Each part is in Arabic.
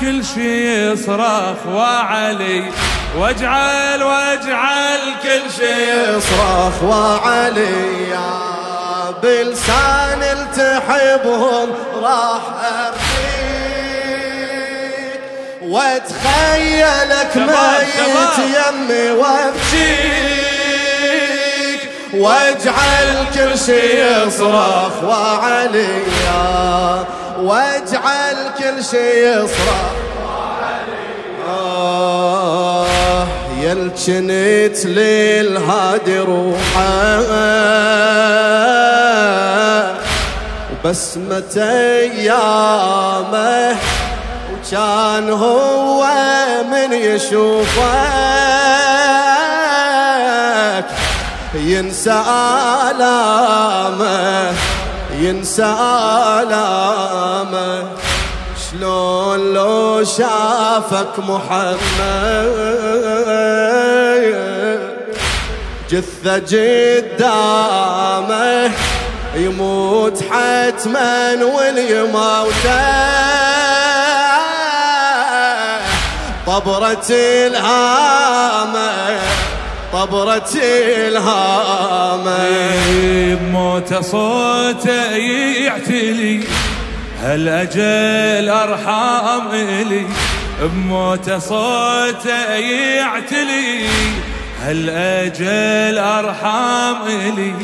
كل شي يصرخ وعلي. واجعل واجعل كل شي يصرخ وعلي. يا بلسان التحبهم راح ارثيك واتخيلك ميت يمي وابكيك واجعل كل شي يصرخ وعلي. يا واجعل كل شي يصرخ. آه يل جنت للهادي روحه. وبسمة أيامه وكان هو من يشوفك. ينسى آلامه ينسى آلامه. شلون لو شافك محمد؟ جثة قدامه يموت حتما واليموته طبرة الهامة. طبرة الهامة بموت صوته يعتلي. هالأجل أرحام إلي؟ بموت صوته يعتلي. هالأجل أرحام إلي؟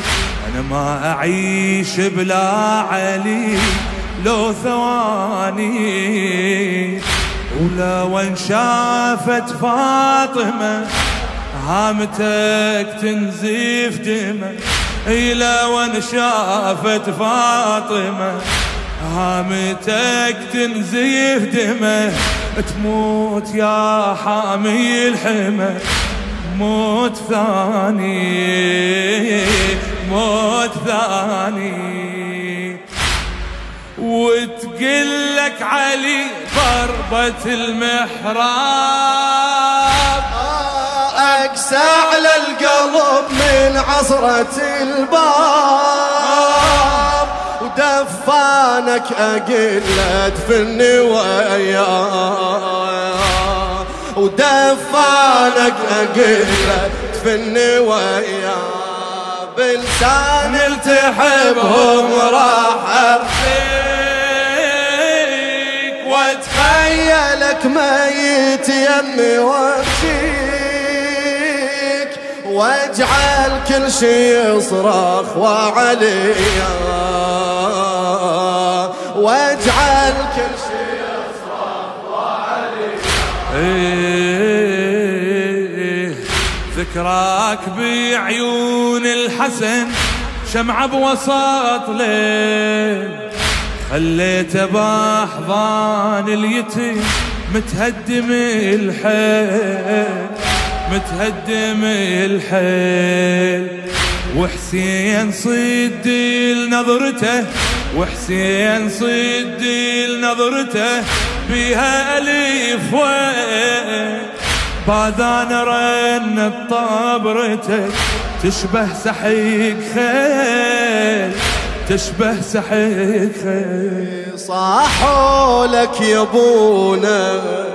أنا ما أعيش بلا علي. لو ثواني. ولا وان شافت فاطمة هامتك تنزيف دمه إلى وأن شافت فاطمة. هامتك تنزيف دمه تموت يا حامي الحمى. موت ثاني موت ثاني. وتقلك علي ضربة المحراب. أقسى على القلب من عصرة الباب. ودفانك أقلت في النوايا. ودفانك أقلت في النوايا. بلسان التحبهم راح أرفيك واتخيلك ميت يمي وابكيك واجعل كل شي يصرخ وعلي. واجعل كل شي إيه ذكراك بعيون الحسن شمعة بوسط ليل. خليته بأحضان اليتيم متهدم الحيل. متهدم الحيل وحسين صدي لنظرته وحسين صدي لنظرته بها أليف وين رن طابرتك تشبه سحيق خيل تشبه سحيق خيل. صاحوا لك يبونا بجت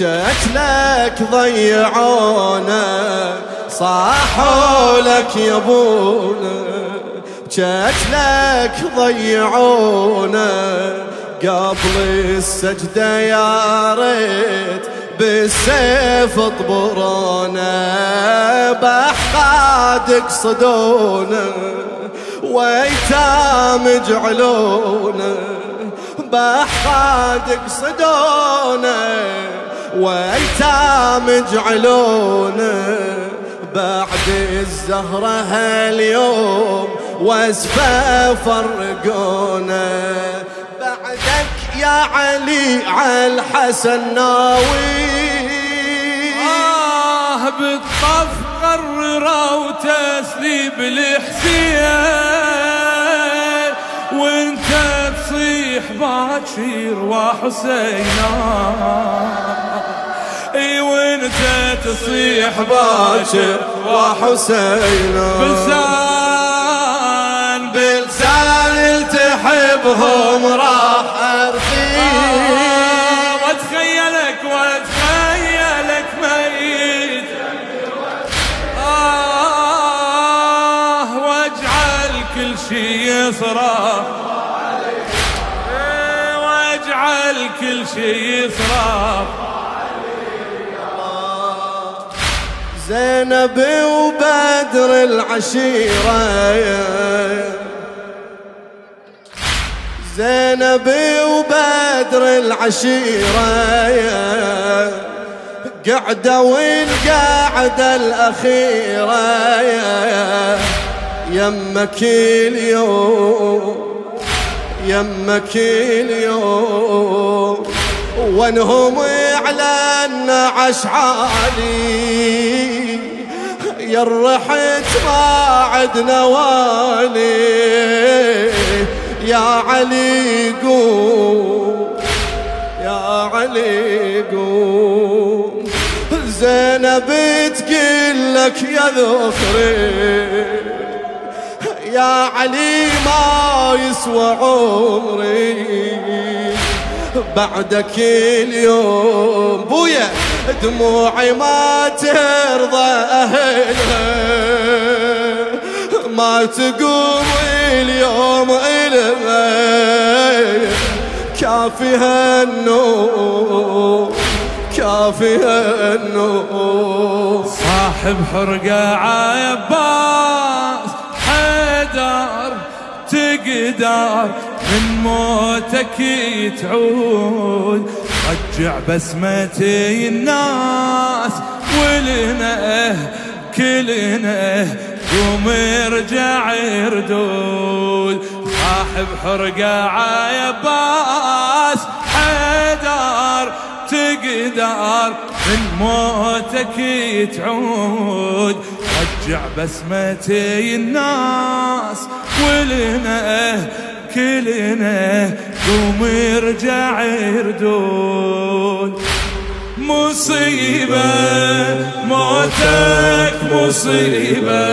لك ضيعونا صاحوا لك يبونا بجت لك ضيعونا قبل السجدة يا ريت بالسيف اطبرونا بأحقاد يقصدونا ويتام جعلونا بأحقاد يقصدونا ويتام جعلونا بعد الزهرة هاليوم وأسفة فرقونا بعدك يا علي على الحسن ناوي. آه بالطف قرروا تسليب الحسين. وانت تصيح باكر وحسينا إي وانت تصيح باشر وحسينا بلسان بلسان التحبهم راح واتخيلك آه، واتخيلك ميت. واجعل كل يصرخ واجعل كل شي يصرخ زينب وبدر العشيرة. زينب وبدر العشيرة. قعدة والقعدة الأخيرة. يمك اليوم يمك اليوم وانهم على النعش عالي يرحت ما عدنا والي يا علي قوم يا علي قوم. زينب تقول لك يا ذخري يا علي ما يسوى عمري. بعدك اليوم بويا. دموعي ما ترضى أهلها. ما تقوم اليوم إلها. كافيها النور كافيها النور صاحب حرقة عباس حيدر تقدر من موتك تعود رجع بسمتي الناس ولنا كلنا قوم ارجع ردود صاحب حرقة عباس حيدر تقدر من موتك تعود رجع بسمتي الناس ولنا كلنا قوم ارجع ردود مصيبة موتك مصيبة.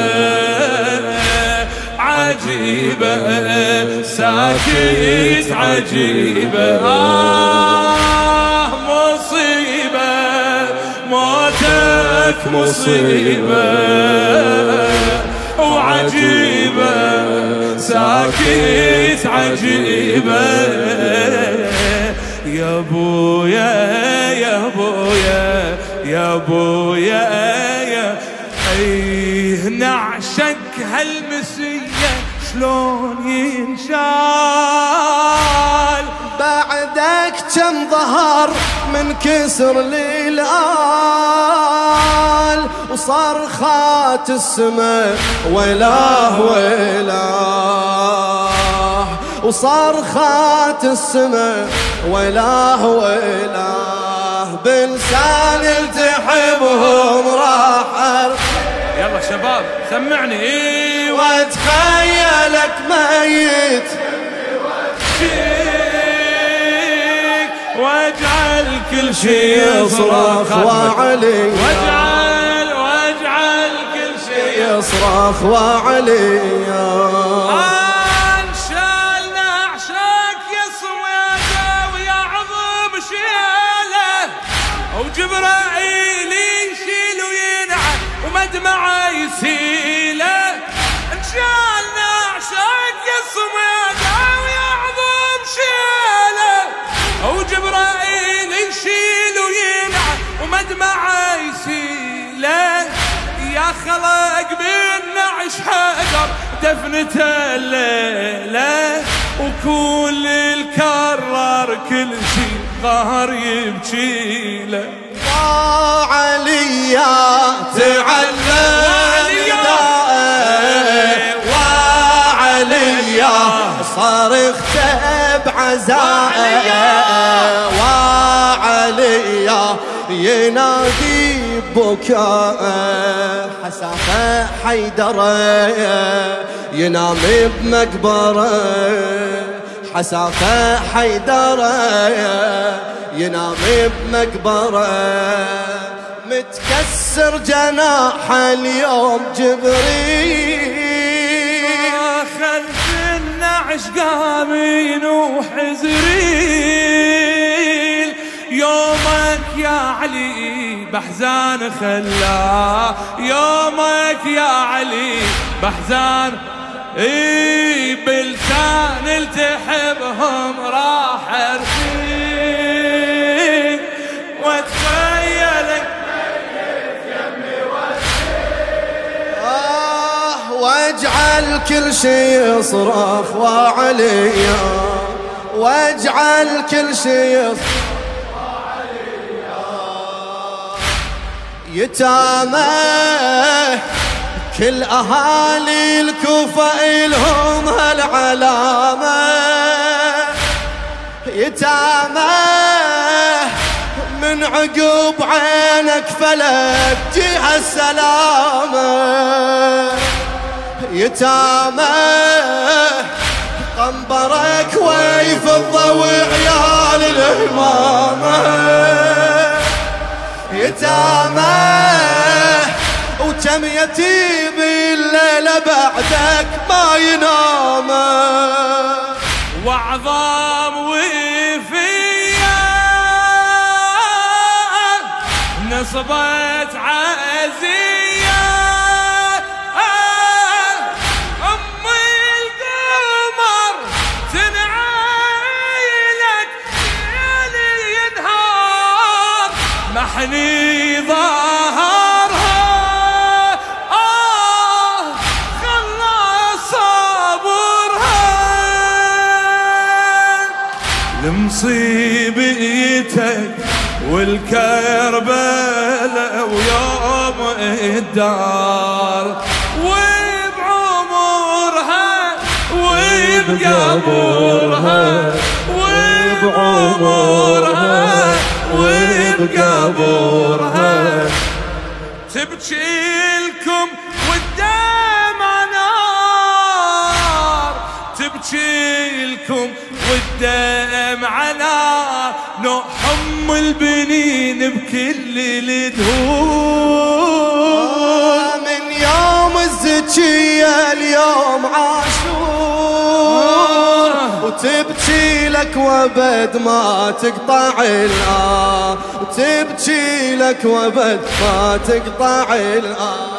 عجيبة ساكت عجيبة. آه مصيبة موتك مصيبة. وعجيبة ساكت عجيبة. يا بويا يا بويا يا بويا يا. أيه نعشق هالمسية شلون بعدك كم ظهر من كسر للآل وصرخات السماء ويلاه ويلاه. وصرخات السماء ويلاه ويلاه. بلسان التحبهم راح يلا شباب سمعني. إيه وأتخيلك ميت. واجعل كل شيء يصرخ وعلي. واجعل واجعل كل شيء يصرخ وعلي. انشال نعشك يا شيلة وجبرائيل يشيل وينعى ومدمعة يسيله ومدمعه يسيله يا خلق بالنعش حجر دفنته الليلة وكل الكرر كل شي ظهر يبكي له. وعلي تعلم وعلي صرخت بعزائه وعلي ينادي بكاء حسافة حيدرة ينام بمقبرة حسافة حيدرة ينام بمقبرة. متكسر جناح اليوم جبريل. خلف النعش قام ينوح زريل. علي بحزان خلا يومك يا علي بحزان. إي بلسان التحبهم راح أرسيك. واتخيلك آه واجعل كل شي يصرف وعليا واجعل كل شي يصرف يتامى كل أهالي الكوفة إلهم هالعلامة. يتامى من عقب عينك فلك جيها السلامة. يتامى قنبرك ويف الضوء عيال الهمامة. يتامى وكم يتيم الليلة بعدك ما ينام وعظام وفيا نصبت عزية محني ظهرها آه خلى صبرها لمصيبتك والكربلاء ويوم الدار. وبعمرها وبقبرها وبعمرها وبقبرها تبكي لكم والدمع نار. تبكي لكم والدمع نار. نحم البنين بكل الدهور من يوم الزكية اليوم عاشور. وتبكي لك وبد ما تقطع الآه وتبكي لك وبد ما تقطع الآه